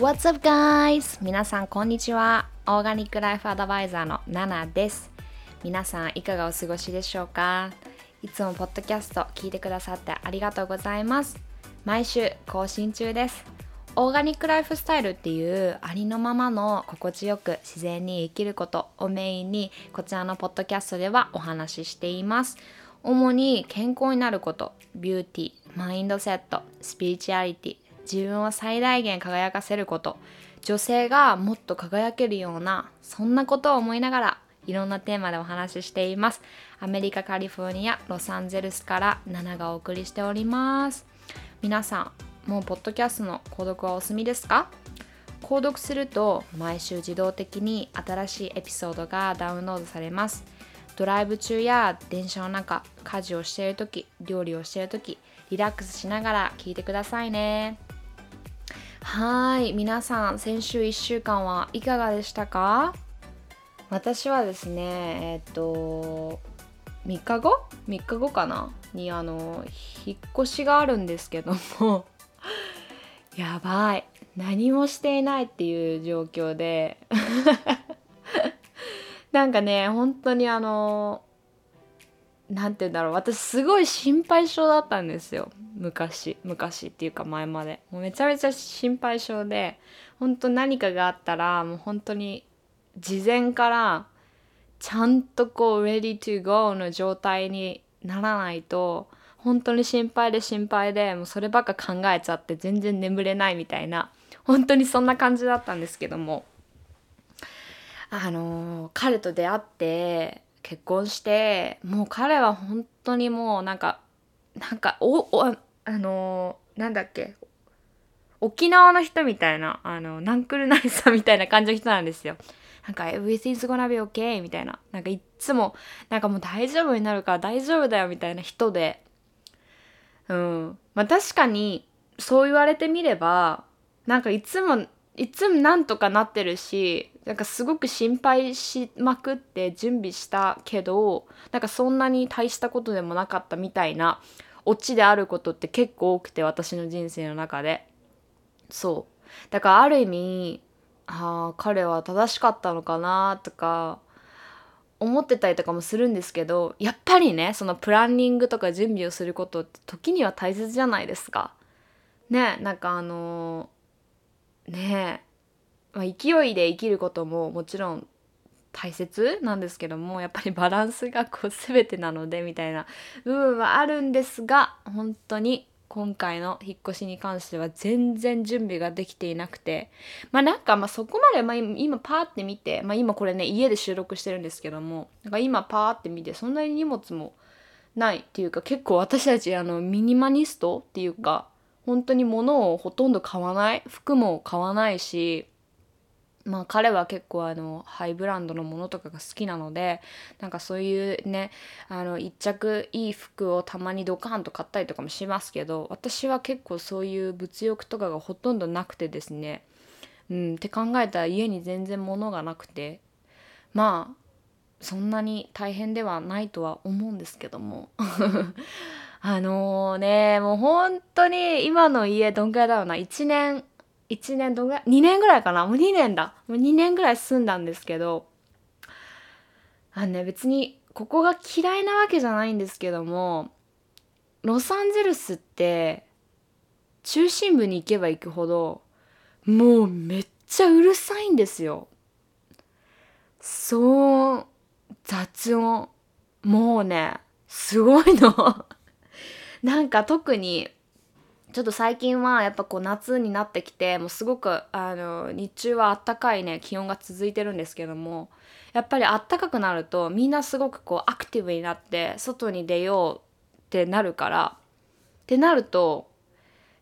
What's up guys? 皆さんこんにちは。オーガニックライフアドバイザーのナナです。皆さんいかがお過ごしでしょうか？いつもポッドキャスト聞いてくださってありがとうございます。毎週更新中です。オーガニックライフスタイルっていうありのままの心地よく自然に生きることをメインにこちらのポッドキャストではお話ししています。主に健康になること、ビューティー、マインドセット、スピリチュアリティ、自分を最大限輝かせること、女性がもっと輝けるような、そんなことを思いながらいろんなテーマでお話ししています。アメリカ・カリフォルニア、ロサンゼルスからナナがお送りしております。皆さん、もうポッドキャストの購読はお済みですか？購読すると毎週自動的に新しいエピソードがダウンロードされます。ドライブ中や電車の中、家事をしているとき、料理をしているとき、リラックスしながら聞いてくださいね。はい、皆さん、先週1週間はいかがでしたか？私はですね、えっと、3日後 ?3 日後かな？に、あの、引っ越しがあるんですけども、やばい。何もしていないっていう状況で なんかね本当にあのなんて言うんだろう。私すごい心配性だったんですよ。昔昔っていうか前まで。もうめちゃめちゃ心配性で本当何かがあったらもう本当に事前からちゃんとこう ready to go の状態にならないと本当に心配で心配でもうそればっか考えちゃって全然眠れないみたいな本当にそんな感じだったんですけども。あのー彼と出会って結婚してもう彼は本当にもうなんかなんかおおあのーなんだっけ沖縄の人みたいなあのナンクルナイさんみたいな感じの人なんですよ。なんか「Everything's gonna be okay」みたいな。なんかいっつもなんかもう大丈夫になるから大丈夫だよみたいな人で。うん。まあ確かにそう言われてみればなんかいつもいつもなんとかなってるしなんかすごく心配しまくって準備したけどなんかそんなに大したことでもなかったみたいなオチであることって結構多くて私の人生の中でそうだからある意味ああ彼は正しかったのかなとか思ってたりとかもするんですけどやっぱりねそのプランニングとか準備をすることって時には大切じゃないですか。ねなんかあのねえ、まあ、勢いで生きることももちろん大切なんですけどもやっぱりバランスがこう全てなのでみたいな部分はあるんですが本当に今回の引っ越しに関しては全然準備ができていなくて。まあなんかまあそこまで、まあ、今パーって見て、まあ、今これね家で収録してるんですけどもなんか今パーって見てそんなに荷物もないっていうか結構私たちあのミニマニストっていうか本当に物をほとんど買わない服も買わないしまあ彼は結構あのハイブランドのものとかが好きなのでなんかそういうねあの一着いい服をたまにドカンと買ったりとかもしますけど私は結構そういう物欲とかがほとんどなくてですね。うんって考えたら家に全然物がなくてまあそんなに大変ではないとは思うんですけども。あのねもう本当に今の家どんぐらいだろうな。1年1年どんぐらい2年ぐらいかな？もう2年だ。もう2年ぐらい住んだんですけどあのね別にここが嫌いなわけじゃないんですけどもロサンゼルスって中心部に行けば行くほどもうめっちゃうるさいんですよ。騒音雑音もうねすごいの。なんか特にちょっと最近はやっぱこう夏になってきてもうすごくあの日中はあったかいね気温が続いてるんですけどもやっぱりあったかくなるとみんなすごくこうアクティブになって外に出ようってなるからってなると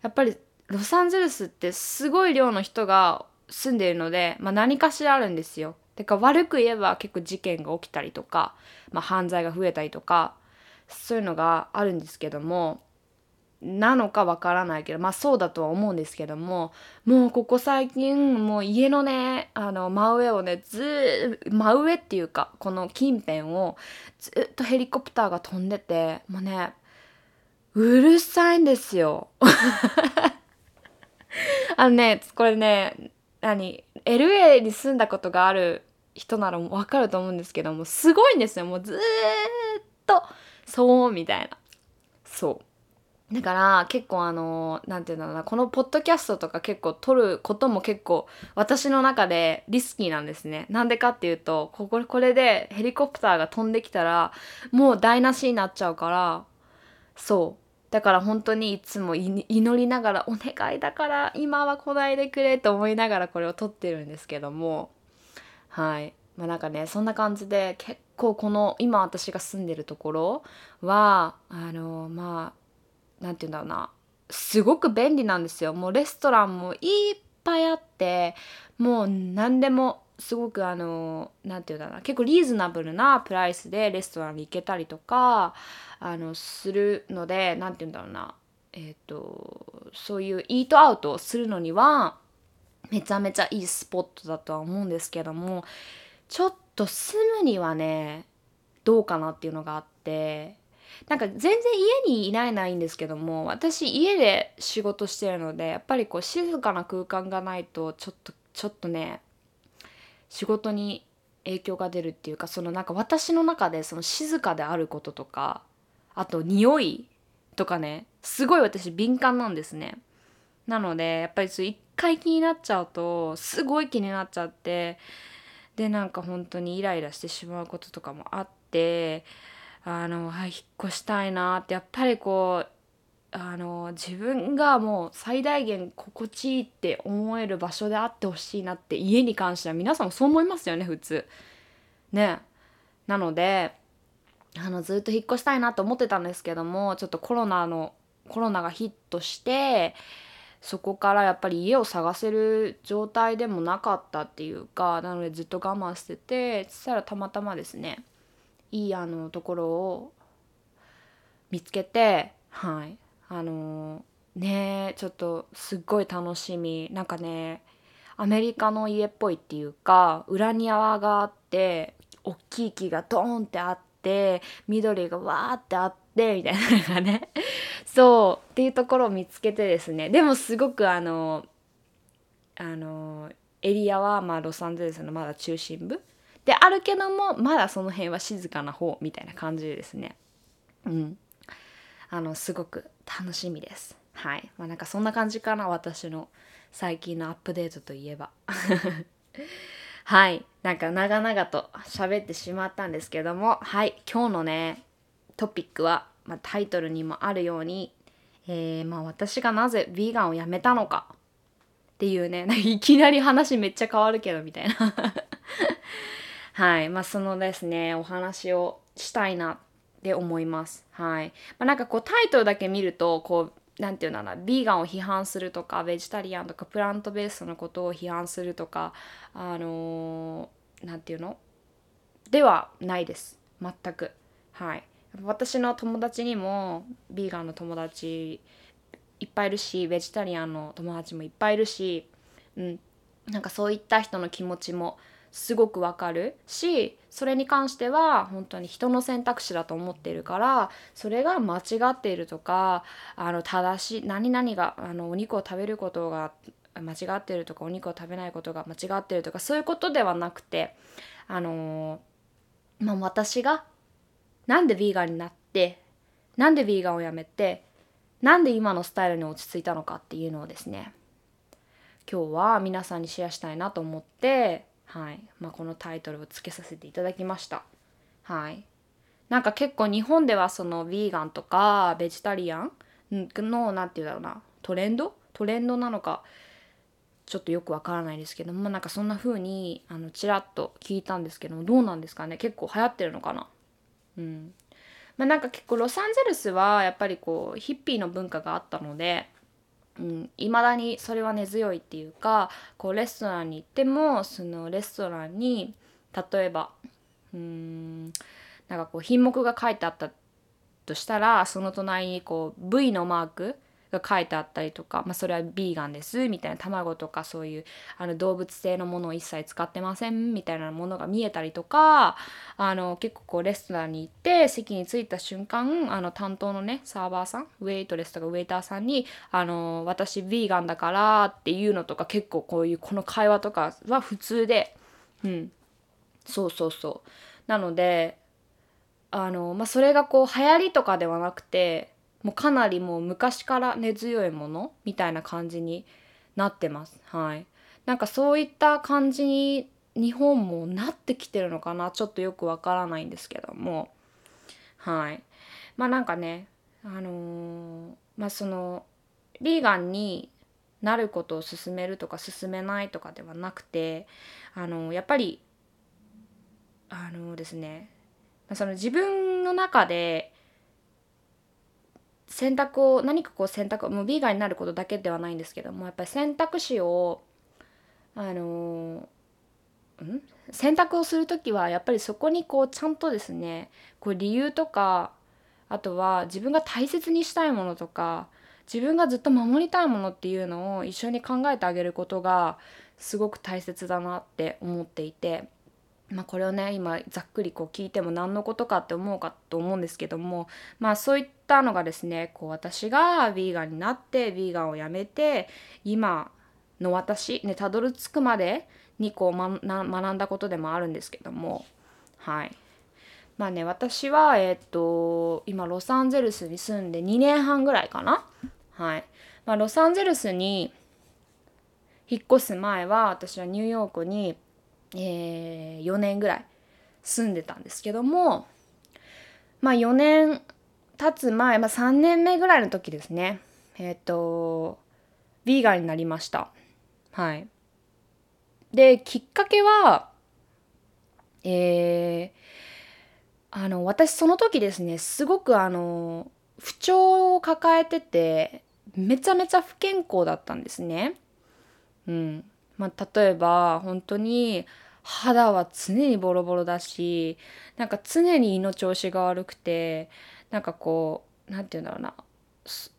やっぱりロサンゼルスってすごい量の人が住んでいるので、まあ、何かしらあるんですよ。てか悪く言えば結構事件が起きたりとか、まあ、犯罪が増えたりとかそういうのがあるんですけどもなのかわからないけどまあそうだとは思うんですけどももうここ最近もう家のねあの真上をねずー真上っていうかこの近辺をずっとヘリコプターが飛んでてもうねうるさいんですよ。あのねこれね何 LA に住んだことがある人なら分かると思うんですけどもすごいんですよ。もうずーっと騒音みたいな。そう。だから結構あの何て言うんだろうなこのポッドキャストとか結構撮ることも結構私の中でリスキーなんですね。なんでかっていうとこここれでヘリコプターが飛んできたらもう台無しになっちゃうからそう。だから本当にいつも祈りながら「お願いだから今は来ないでくれ」と思いながらこれを撮ってるんですけども。はい。まあなんかねそんな感じで結構この今私が住んでるところはあのまあ何て言うんだろうな。すごく便利なんですよ。もうレストランもいっぱいあってもう何でもすごくあの何て言うんだろうな。結構リーズナブルなプライスでレストランに行けたりとかあのするので何て言うんだろうな。えっ、ー、とそういうイートアウトをするのにはめちゃめちゃいいスポットだとは思うんですけどもちょっと住むにはねどうかなっていうのがあってなんか全然家にいないないんですけども私家で仕事してるのでやっぱりこう静かな空間がないとちょっとちょっとね仕事に影響が出るっていうかそのなんか私の中でその静かであることとかあと匂いとかねすごい私敏感なんですね。なのでやっぱり一回気になっちゃうとすごい気になっちゃってでなんか本当にイライラしてしまうこととかもあってあの、はい、引っ越したいなってやっぱりこうあの自分がもう最大限心地いいって思える場所であってほしいなって家に関しては皆さんもそう思いますよね普通。ねなのであのずっと引っ越したいなと思ってたんですけどもちょっとコロナのコロナがヒットしてそこからやっぱり家を探せる状態でもなかったっていうかなのでずっと我慢しててそしたらたまたまですねいいあのところを見つけてはい。あのー、ねちょっとすっごい楽しみ。なんかねアメリカの家っぽいっていうか裏庭があって大きい木がドーンってあって緑がわーってあってみたいなのがね。そうっていうところを見つけてですね。でもすごくあのあのエリアはまあロサンゼルスのまだ中心部であるけどもまだその辺は静かな方みたいな感じですね。うん。あのすごく楽しみです。はい。まあなんかそんな感じかな私の最近のアップデートといえば。はい。なんか長々と喋ってしまったんですけども。はい。今日のねトピックは、まあ、タイトルにもあるように、えー、まあ私がなぜヴィーガンをやめたのか。っていうねいきなり話めっちゃ変わるけどみたいな。はいまあそのですねお話をしたいなって思います。はい。まあ、なんかこうタイトルだけ見るとこう何て言うんだろうビーガンを批判するとかベジタリアンとかプラントベースのことを批判するとかあの何、て言うの？ではないです全く。はい。私の友達にもビーガンの友達いっぱいいるしベジタリアンの友達もいっぱいいるし、うん、なんかそういった人の気持ちもすごくわかるしそれに関しては本当に人の選択肢だと思っているからそれが間違っているとかあの正しい何々があのお肉を食べることが間違ってるとかお肉を食べないことが間違ってるとかそういうことではなくてあのまあ、私がなんでヴィーガンになってなんでヴィーガンをやめてなんで今のスタイルに落ち着いたのかっていうのをですね今日は皆さんにシェアしたいなと思ってはい。まあ、このタイトルをつけさせていただきました。はい。なんか結構日本ではそのヴィーガンとかベジタリアンの何て言うんだろうな。トレンド？トレンドなのかちょっとよくわからないですけどもなんかそんな風にあのちらっと聞いたんですけどもどうなんですかね？結構流行ってるのかな？うん。まあなんか結構ロサンゼルスはやっぱりこうヒッピーの文化があったのでうん、だにそれは根強いっていうかこうレストランに行ってもそのレストランに例えばうんなんかこう品目が書いてあったとしたらその隣にこう V のマークが書いてあったりとか、まあ、それはビーガンですみたいな卵とかそういうあの動物性のものを一切使ってませんみたいなものが見えたりとかあの結構こうレストランに行って席に着いた瞬間あの担当のねサーバーさんウェイトレスとかウェイターさんに「あの私ビーガンだから」っていうのとか結構こういうこの会話とかは普通でうん。そうそうそう。なのであの、まあ、それがこう流行りとかではなくてもうかなりもう昔から根強いものみたいな感じになってます。はい。なんかそういった感じに日本もなってきてるのかなちょっとよくわからないんですけどもはいまあなんかねあのー、まあそのリーガンになることを勧めるとか勧めないとかではなくてあのー、やっぱりあのー、ですねその自分の中で選択を何かこう選択もうビーガンになることだけではないんですけどもやっぱり選択肢をあのん？選択をする時はやっぱりそこにこうちゃんとですねこう理由とかあとは自分が大切にしたいものとか自分がずっと守りたいものっていうのを一緒に考えてあげることがすごく大切だなって思っていてまあ、これをね今ざっくりこう聞いても何のことかって思うかと思うんですけどもまあそういったのがですねこう私がヴィーガンになってヴィーガンをやめて今の私ねたどり着くまでにこう、ま、学んだことでもあるんですけどもはい。まあね私はえっ、と今ロサンゼルスに住んで2年半ぐらいかな。はい、まあ、ロサンゼルスに引っ越す前は私はニューヨークにえー、4年ぐらい住んでたんですけどもまあ4年経つ前、まあ、3年目ぐらいの時ですね。えっ、ー、とヴィーガンになりました。はい。できっかけはえー、あの私その時ですねすごくあの不調を抱えててめちゃめちゃ不健康だったんですね。うん。まあ、例えば本当に肌は常にボロボロだしなんか常に胃の調子が悪くてなんかこう何て言うんだろうな。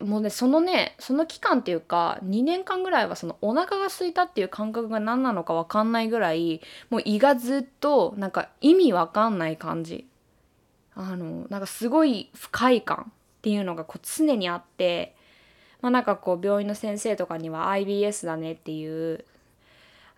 もうねそのねその期間っていうか2年間ぐらいはそのお腹が空いたっていう感覚が何なのか分かんないぐらいもう胃がずっとなんか意味わかんない感じ。あのなんかすごい不快感っていうのがこう常にあってまあなんかこう病院の先生とかには IBS だねっていう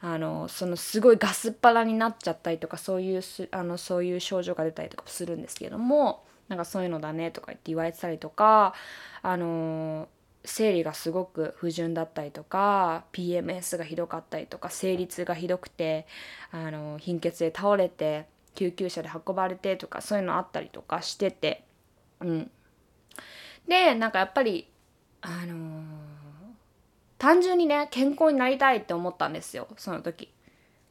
あのそのすごいガスっ腹になっちゃったりとかそういうあのそういう症状が出たりとかするんですけどもなんかそういうのだねとか言って言われてたりとかあの生理がすごく不順だったりとか PMS がひどかったりとか生理痛がひどくてあの貧血で倒れて救急車で運ばれてとかそういうのあったりとかしててうん。でなんかやっぱりあの単純にね健康になりたいって思ったんですよその時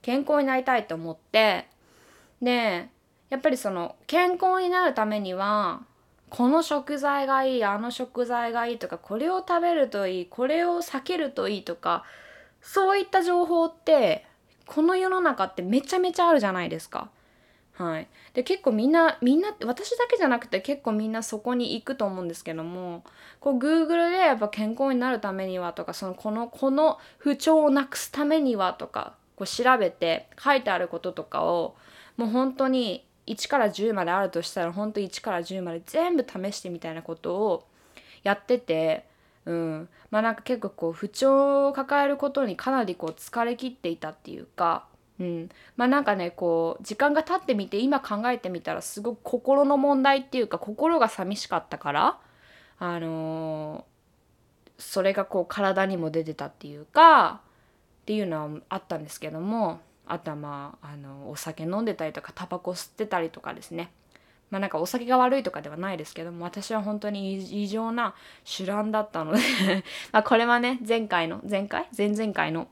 健康になりたいって思ってでやっぱりその健康になるためにはこの食材がいいあの食材がいいとかこれを食べるといいこれを避けるといいとかそういった情報ってこの世の中ってめちゃめちゃあるじゃないですか。はい、で結構みんなみんな私だけじゃなくて結構みんなそこに行くと思うんですけどもこう Google でやっぱ健康になるためにはとかそのこのこの不調をなくすためにはとかこう調べて書いてあることとかをもう本当に1から10まであるとしたら本当1から10まで全部試してみたいなことをやってて、うん、まあなんか結構こう不調を抱えることにかなりこう疲れきっていたっていうかうん、まあなんかねこう時間が経ってみて今考えてみたらすごく心の問題っていうか心が寂しかったからあのー、それがこう体にも出てたっていうかっていうのはあったんですけどもあとはまああのお酒飲んでたりとかタバコ吸ってたりとかですね。まあなんかお酒が悪いとかではないですけども私は本当に異常な酒乱だったので まあこれはね前回の前回？前々回の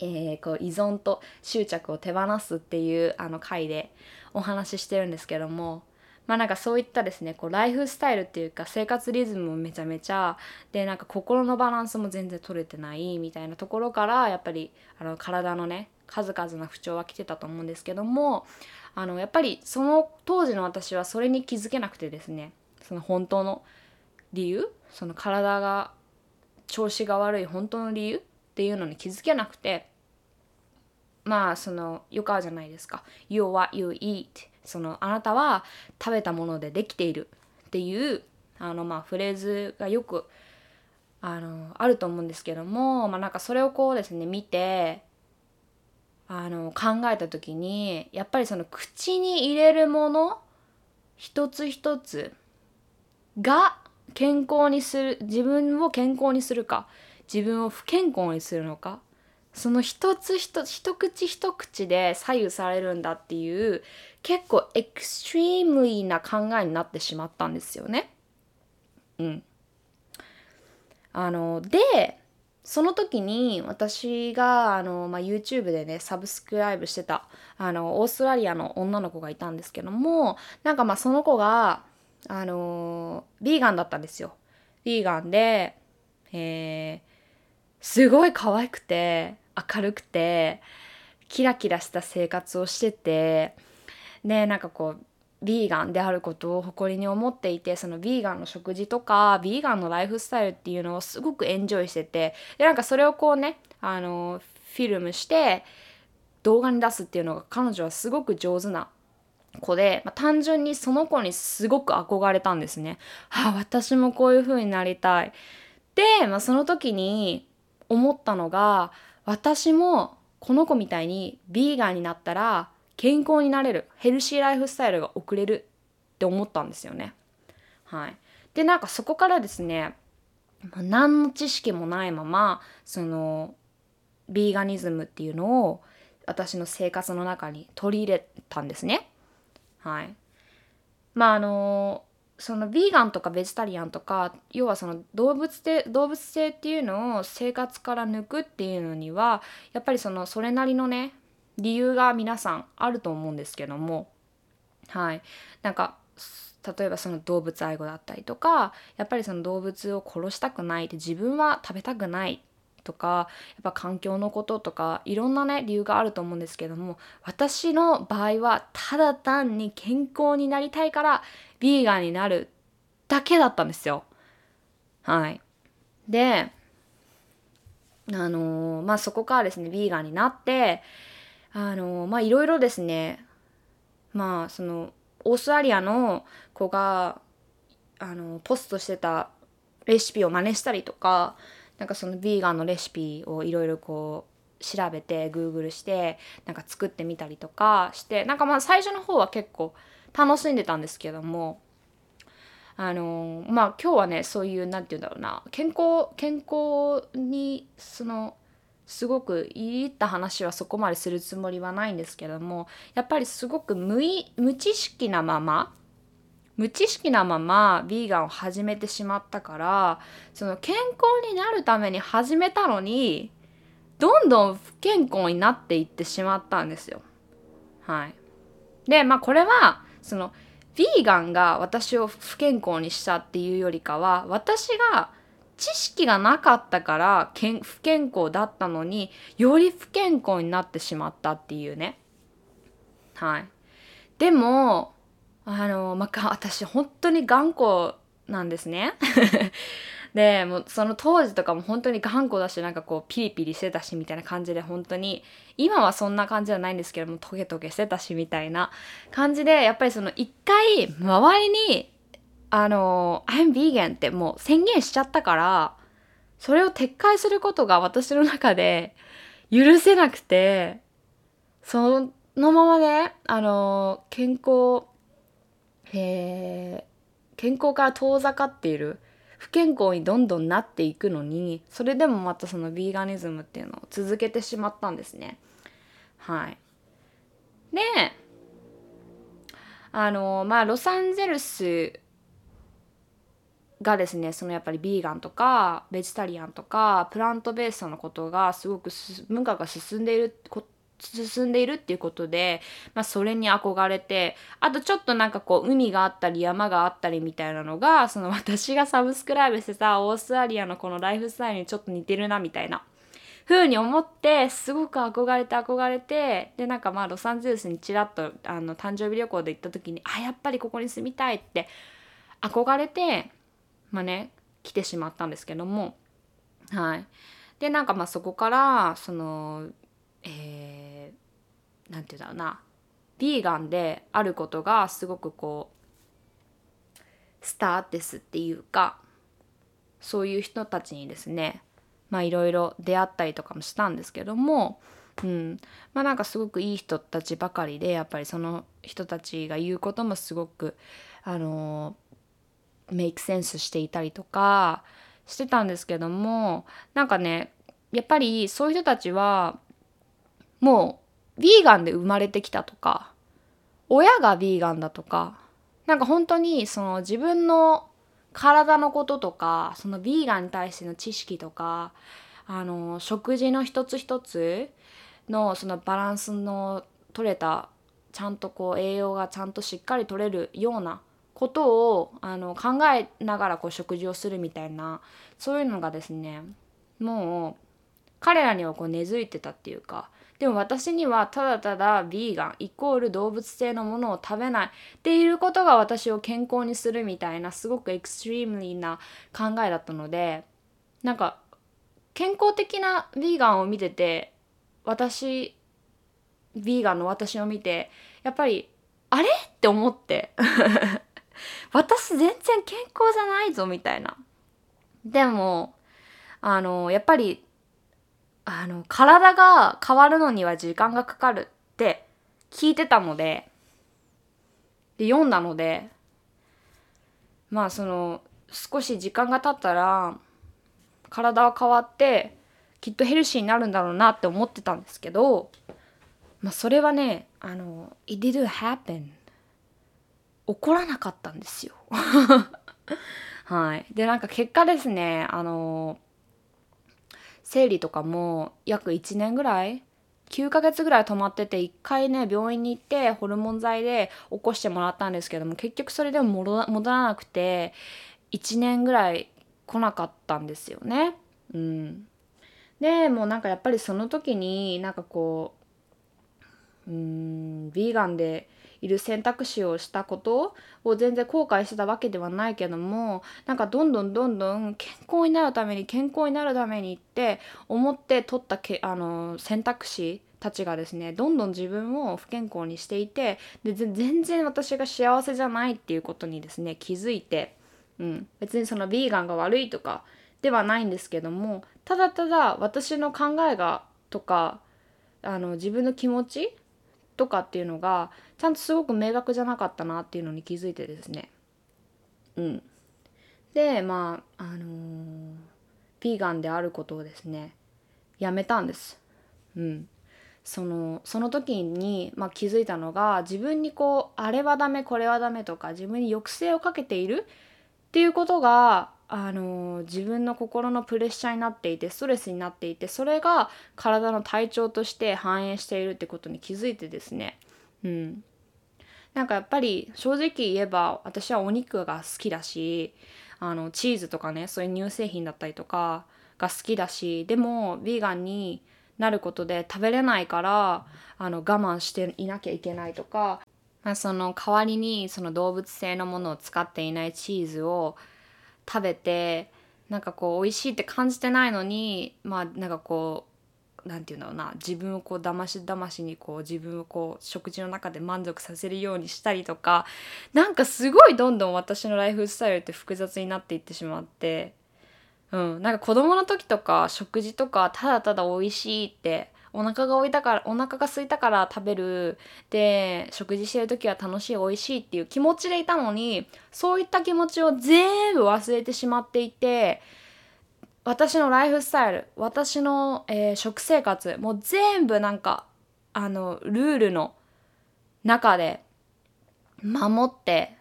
えー、こう依存と執着を手放すっていうあの回でお話ししてるんですけどもまあなんかそういったですねこうライフスタイルっていうか生活リズムもめちゃめちゃでなんか心のバランスも全然取れてないみたいなところからやっぱりあの体のね数々な不調は来てたと思うんですけどもあのやっぱりその当時の私はそれに気づけなくてですねその本当の理由その体が調子が悪い本当の理由っていうのに気づけなくてまあそのよくあるじゃないですか「You what you eat」そのあなたは食べたものでできている。っていうあのまあフレーズがよくあのあると思うんですけども、まあ、なんかそれをこうですね見てあの考えた時にやっぱりその口に入れるもの一つ一つが健康にする自分を健康にするか自分を不健康にするのか？その一つ一つ一口一口で左右されるんだっていう結構エクストリームリーな考えになってしまったんですよね。うん。あのでその時に私があの、まあ、YouTube でねサブスクライブしてたあのオーストラリアの女の子がいたんですけどもなんかまあその子があのビーガンだったんですよ。ビーガンで、えー、すごい可愛くて明るくてキラキラした生活をしててでなんかこうビーガンであることを誇りに思っていてそのビーガンの食事とかビーガンのライフスタイルっていうのをすごくエンジョイしててでなんかそれをこうねあのフィルムして動画に出すっていうのが彼女はすごく上手な子で、まあ、単純にその子にすごく憧れたんですね。はあ私もこういう風になりたい。で、まあ、その時に思ったのが私もこの子みたいにビーガンになったら健康になれるヘルシーライフスタイルが送れるって思ったんですよね。はい、でなんかそこからですね何の知識もないままそのビーガニズムっていうのを私の生活の中に取り入れたんですね。はい。まああのそのビーガンとかベジタリアンとか要はその動物性動物性っていうのを生活から抜くっていうのにはやっぱりそのそれなりのね理由が皆さんあると思うんですけども。はい。なんか例えばその動物愛護だったりとかやっぱりその動物を殺したくないって自分は食べたくないとかやっぱ環境のこととかいろんなね理由があると思うんですけども私の場合はただ単に健康になりたいからヴィーガンになるだけだったんですよ。はい。であのー、まあそこからですねヴィーガンになってあのまあいろいろですねまあそのオーストラリアの子があのポストしてたレシピを真似したりとかなんかそのヴィーガンのレシピをいろいろこう調べてグーグルしてなんか作ってみたりとかしてなんかまあ最初の方は結構楽しんでたんですけどもあのまあ今日はねそういう何て言うんだろうな健康健康にそのすごくいいった話はそこまでするつもりはないんですけどもやっぱりすごく無無知識なまま無知識なままヴィーガンを始めてしまったからその健康になるために始めたのにどんどん不健康になっていってしまったんですよ。はい。でまあこれはそのヴィーガンが私を不健康にしたっていうよりかは私が知識がなかったから不健康だったのにより不健康になってしまったっていうねはいでもあの、まあ、私本当に頑固なんですね。でもうその当時とかも本当に頑固だしなんかこうピリピリしてたしみたいな感じで本当に今はそんな感じじゃないんですけどもトゲトゲしてたしみたいな感じでやっぱりその一回周りにあの、I'm vegan ってもう宣言しちゃったから、それを撤回することが私の中で 許せなくて、そのままね、あの、健康、えー、健康から遠ざかっている、不健康にどんどんなっていくのに、それでもまたそのビーガニズムっていうのを続けてしまったんですね。はい。で、あの、まあ、ロサンゼルスがですねそのやっぱりビーガンとかベジタリアンとかプラントベースのことがすごく文化が進んでいること進んでいるっていうことで、まあ、それに憧れてあとちょっとなんかこう海があったり山があったりみたいなのがその 私がサブスクライブしてさオーストラリアのこのライフスタイルにちょっと似てるなみたいな。風に思ってすごく憧れて憧れてでなんかまあロサンゼルスにちらっとあの誕生日旅行で行った時にあやっぱりここに住みたいって憧れてまあね来てしまったんですけども。はい。でなんかまあそこからそのえー、なんて言うんだろうな。ビーガンであることがすごくこうスターテスっていうかそういう人たちにですねまあいろいろ出会ったりとかもしたんですけども、うん、まあなんかすごくいい人たちばかりでやっぱりその人たちが言うこともすごくあのメイクセンスしていたりとかしてたんですけどもなんかねやっぱりそういう人たちはもうヴィーガンで生まれてきたとか親がヴィーガンだとかなんか本当にその自分の体のこととかそのヴィーガンに対しての知識とかあの食事の一つ一つのそのバランスの取れたちゃんとこう栄養がちゃんとしっかり取れるようなことをあの考えながらこう食事をするみたいなそういうのがですねもう彼らにはこう根付いてたっていうかでも私にはただただヴィーガンイコール動物性のものを食べないっていうことが私を健康にするみたいなすごくエクストリームリーな考えだったのでなんか健康的なヴィーガンを見てて私ヴィーガンの私を見てやっぱりあれって思って 私全然健康じゃないぞみたいな。でもあのやっぱりあの体が変わるのには時間がかかるって聞いてたのでで読んだのでまあその少し時間が経ったら体は変わってきっとヘルシーになるんだろうなって思ってたんですけど、まあ、それはねあの「It didn't happen」起こらなかったんですよ はい。でなんか結果ですねあの生理とかも約1年ぐらい9ヶ月ぐらい止まってて1回ね病院に行ってホルモン剤で起こしてもらったんですけども結局それでも戻らなくて1年ぐらい来なかったんですよね。うん、でもうなんかやっぱりその時になんかこううーんヴィーガンでいる選択肢をしたことを全然後悔してたわけではないけどもなんかどんどんどんどん健康になるために健康になるためにって思って取ったけあの選択肢たちがですねどんどん自分を不健康にしていてで全然私が幸せじゃないっていうことにですね気づいて、うん、別にそのヴィーガンが悪いとかではないんですけどもただただ私の考えがとかあの自分の気持ちとかっていうのがちゃんとすごく明確じゃなかったなっていうのに気づいてですね。うん。でまああのー、ピーガンであることをですねやめたんです。うん。そのその時に、まあ、気づいたのが自分にこうあれはダメこれはダメとか自分に抑制をかけているっていうことがあの自分の心のプレッシャーになっていてストレスになっていてそれが体の体調として反映しているってことに気づいてですね。うん。なんかやっぱり正直言えば私はお肉が好きだしあのチーズとかねそういう乳製品だったりとかが好きだしでもヴィーガンになることで食べれないからあの我慢していなきゃいけないとか、まあ、その代わりにその動物性のものを使っていないチーズを食べてなんかこう美味しいって感じてないのにまあなんかこう何て言うんだろうな自分をこうだましだましにこう自分をこう食事の中で満足させるようにしたりとかなんかすごいどんどん私のライフスタイルって複雑になっていってしまってうんなんか子供の時とか食事とかただただ美味しいってお腹が置いたからお腹が空いたから食べるで食事してる時は楽しい美味しいっていう気持ちでいたのにそういった気持ちを全部忘れてしまっていて私のライフスタイル私の、えー、食生活もう全部なんかあのルールの中で守って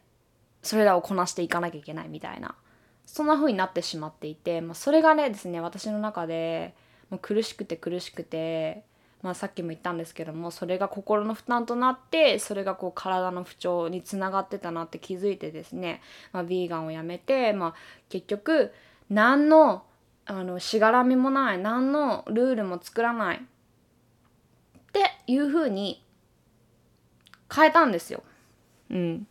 それらをこなしていかなきゃいけないみたいなそんな風になってしまっていて、まあ、それがねですね私の中でもう苦しくて苦しくて、まあ、さっきも言ったんですけどもそれが心の負担となってそれがこう体の不調につながってたなって気づいてですね、まあ、ヴィーガンをやめて、まあ、結局何のあのしがらみもない。何のルールも作らない。っていう風に変えたんですよ。うん、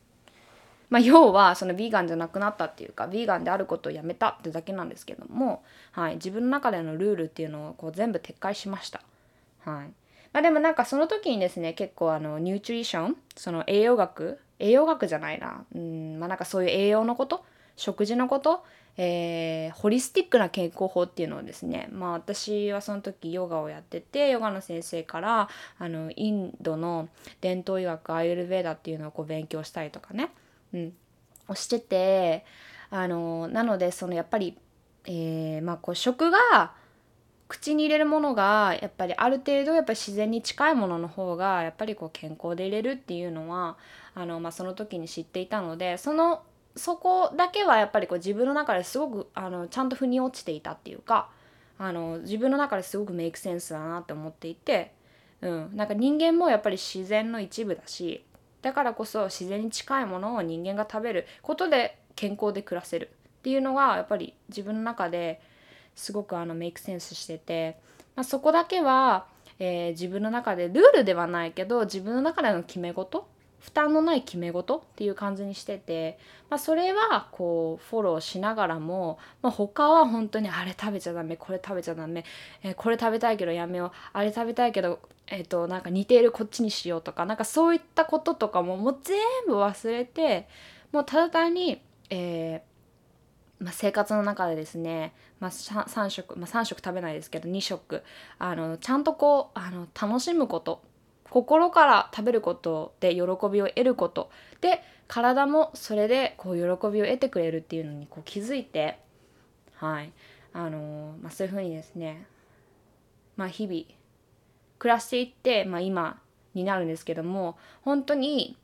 まあ、要はそのヴィーガンじゃなくなったっていうかヴィーガンであることをやめたってだけなんですけども、はい、自分の中でのルールっていうのをこう全部撤回しました。はい。まあ、でもなんかその時にですね結構あのニュートリションその栄養学栄養学じゃないな。うん。まあなんかそういう栄養のこと食事のこと、えー、ホリスティックな健康法っていうのをですねまあ私はその時ヨガをやっててヨガの先生からあのインドの伝統医学アイルベーダっていうのをこう勉強したりとかね、うん、をしててあのなのでそのやっぱり、えー、まあこう食が口に入れるものがやっぱりある程度やっぱり自然に近いものの方がやっぱりこう健康で入れるっていうのはあの、まあ、その時に知っていたのでそのそこだけはやっぱりこう自分の中ですごくあのちゃんと腑に落ちていたっていうかあの自分の中ですごくメイクセンスだなって思っていて、うん、なんか人間もやっぱり自然の一部だしだからこそ自然に近いものを人間が食べることで健康で暮らせるっていうのがやっぱり自分の中ですごくあのメイクセンスしてて、まあ、そこだけは、えー、自分の中でルールではないけど自分の中での決め事負担のない決め事っていう感じにしてて、まあ、それはこうフォローしながらも、まあ、他は本当にあれ食べちゃダメこれ食べちゃダメ、えー、これ食べたいけどやめようあれ食べたいけど、えーと、なんか似ているこっちにしようとかなんかそういったこととかももう全部忘れてもうただ単に、えーまあ、生活の中でですね、まあ、3食、まあ、3食食べないですけど2食あのちゃんとこうあの楽しむこと心から食べることで喜びを得ること。で体もそれでこう喜びを得てくれるっていうのにこう気づいてはい。あのまあ、そういうふうにですね、まあ、日々暮らしていって、まあ、今になるんですけども本当に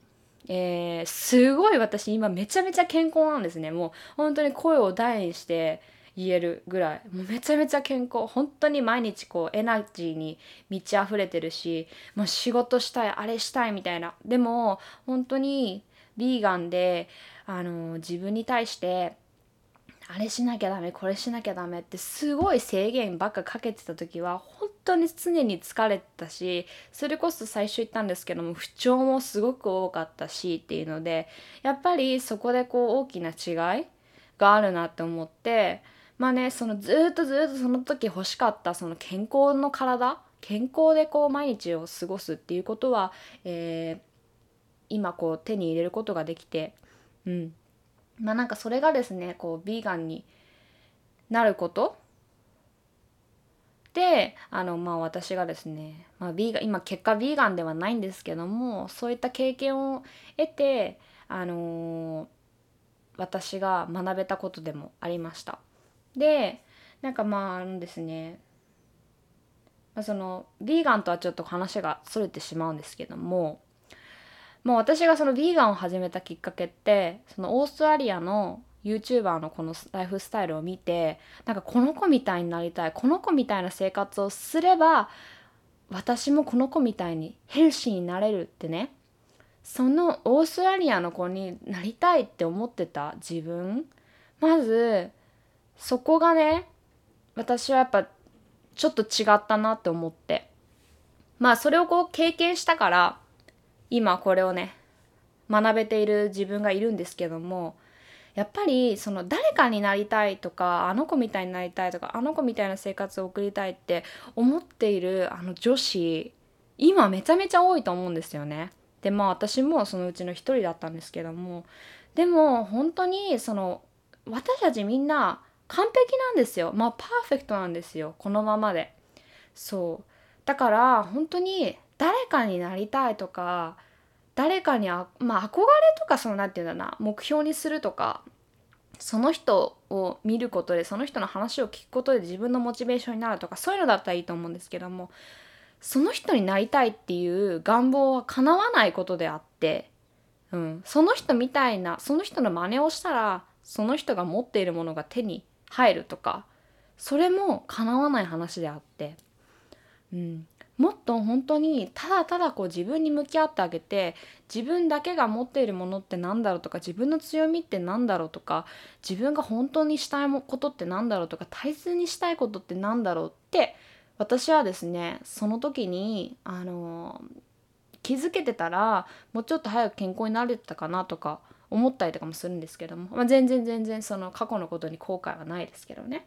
えー、すごい私今めちゃめちゃ健康なんですね。もう本当に声を大にして言えるぐらい。もうめちゃめちゃ健康。本当に毎日こうエナジーに満ち溢れてるしもう仕事したいあれしたいみたいな。でも本当にヴィーガンであの自分に対してあれしなきゃダメこれしなきゃダメってすごい制限ばっかかけてた時は本当に常に疲れてたしそれこそ最初言ったんですけども不調もすごく多かったしっていうのでやっぱりそこでこう大きな違いがあるなって思ってまあねそのずっとずっとその時欲しかったその健康の体健康でこう毎日を過ごすっていうことは、えー、今こう手に入れることができてうんまあなんかそれがですねこうビーガンになることであのまあ私がですね、まあ、ビーガン今結果ビーガンではないんですけどもそういった経験を得てあのー、私が学べたことでもありました。でなんかまああのですね、まあ、そのビーガンとはちょっと話がそれてしまうんですけどももう私がそのビーガンを始めたきっかけってそのオーストラリアの YouTuber のこのライフスタイルを見てなんかこの子みたいになりたいこの子みたいな生活をすれば私もこの子みたいにヘルシーになれるってねそのオーストラリアの子になりたいって思ってた自分まずそこがね私はやっぱちょっと違ったなって思ってまあそれをこう経験したから今これをね学べている自分がいるんですけどもやっぱりその誰かになりたいとかあの子みたいになりたいとかあの子みたいな生活を送りたいって思っているあの女子今めちゃめちゃ多いと思うんですよね。でまあ私もそのうちの一人だったんですけどもでも本当にその私たちみんな完璧なんですよ。まあパーフェクトなんですよ。このままで。そう。だから本当に誰かになりたいとか誰かにあ、まあ、憧れとかその何て言うんだな目標にするとかその人を見ることでその人の話を聞くことで自分のモチベーションになるとかそういうのだったらいいと思うんですけどもその人になりたいっていう願望は叶わないことであって、うん、その人みたいなその人の真似をしたらその人が持っているものが手に入るとかそれも叶わない話であって、うん、もっと本当にただただこう自分に向き合ってあげて自分だけが持っているものって何だろうとか自分の強みって何だろうとか自分が本当にしたいことって何だろうとか大切にしたいことって何だろうって私はですねその時にあの気づけてたらもうちょっと早く健康になれてたかなとか思ったりとかもするんですけども、まあ、全然全然その過去のことに後悔はないですけどね。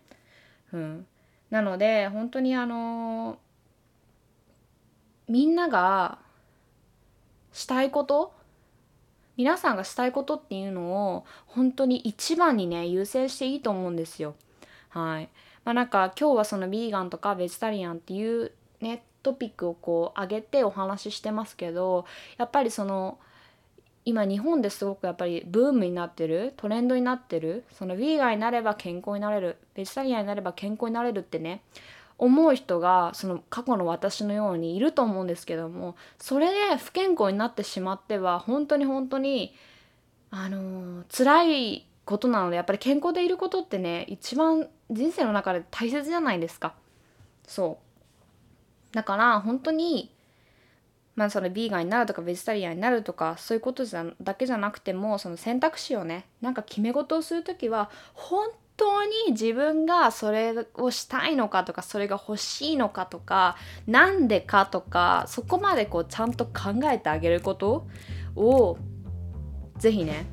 うん、なので本当にあのみんながしたいこと皆さんがしたいことっていうのを本当に一番にね優先していいと思うんですよ。はい。まあなんか今日はそのビーガンとかベジタリアンっていうねトピックをこう上げてお話ししてますけどやっぱりその今日本ですごくやっぱりブームになってるトレンドになってるそのヴィーガンになれば健康になれるベジタリアンになれば健康になれるってね思う人がその過去の私のようにいると思うんですけどもそれで不健康になってしまっては本当に本当にあのー、辛いことなのでやっぱり健康でいることってね一番人生の中で大切じゃないですか。そう。だから本当にまあそのビーガンになるとかベジタリアンになるとかそういうことじゃだけじゃなくてもその選択肢をねなんか決め事をする時は本当に自分がそれをしたいのかとかそれが欲しいのかとかなんでかとかそこまでこうちゃんと考えてあげることをぜひね、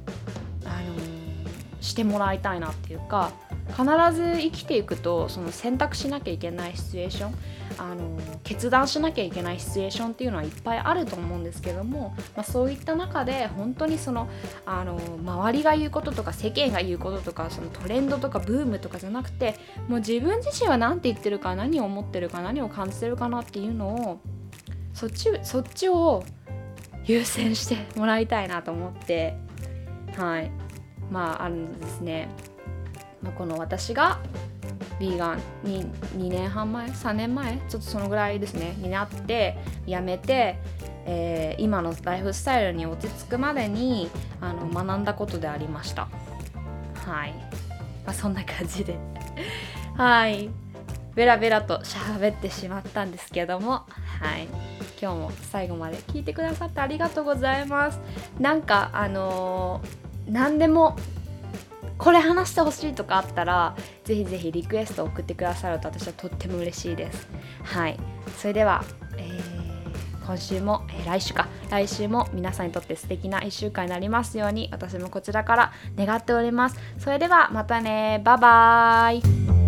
あの、してもらいたいなっていうか必ず生きていくとその選択しなきゃいけないシチュエーションあの決断しなきゃいけないシチュエーションっていうのはいっぱいあると思うんですけども、まあ、そういった中で本当にそのあの周りが言うこととか世間が言うこととかそのトレンドとかブームとかじゃなくてもう自分自身は何て言ってるか何を思ってるか何を感じてるかなっていうのをそっちそっちを優先してもらいたいなと思ってはい。まああのですね、まあ、この私がビーガンに2年半前3年前ちょっとそのぐらいですねになってやめて、えー、今のライフスタイルに落ち着くまでにあの学んだことでありました。はい、まあ、そんな感じで。はい。ベラベラと喋ってしまったんですけどもはい。今日も最後まで聞いてくださってありがとうございます。なんかあのー、何でもこれ話してほしいとかあったらぜひぜひリクエストを送ってくださると私はとっても嬉しいです。はい。それでは、えー、今週も、えー、来週か。来週も皆さんにとって素敵な1週間になりますように私もこちらから願っております。それではまたね。バイバーイ。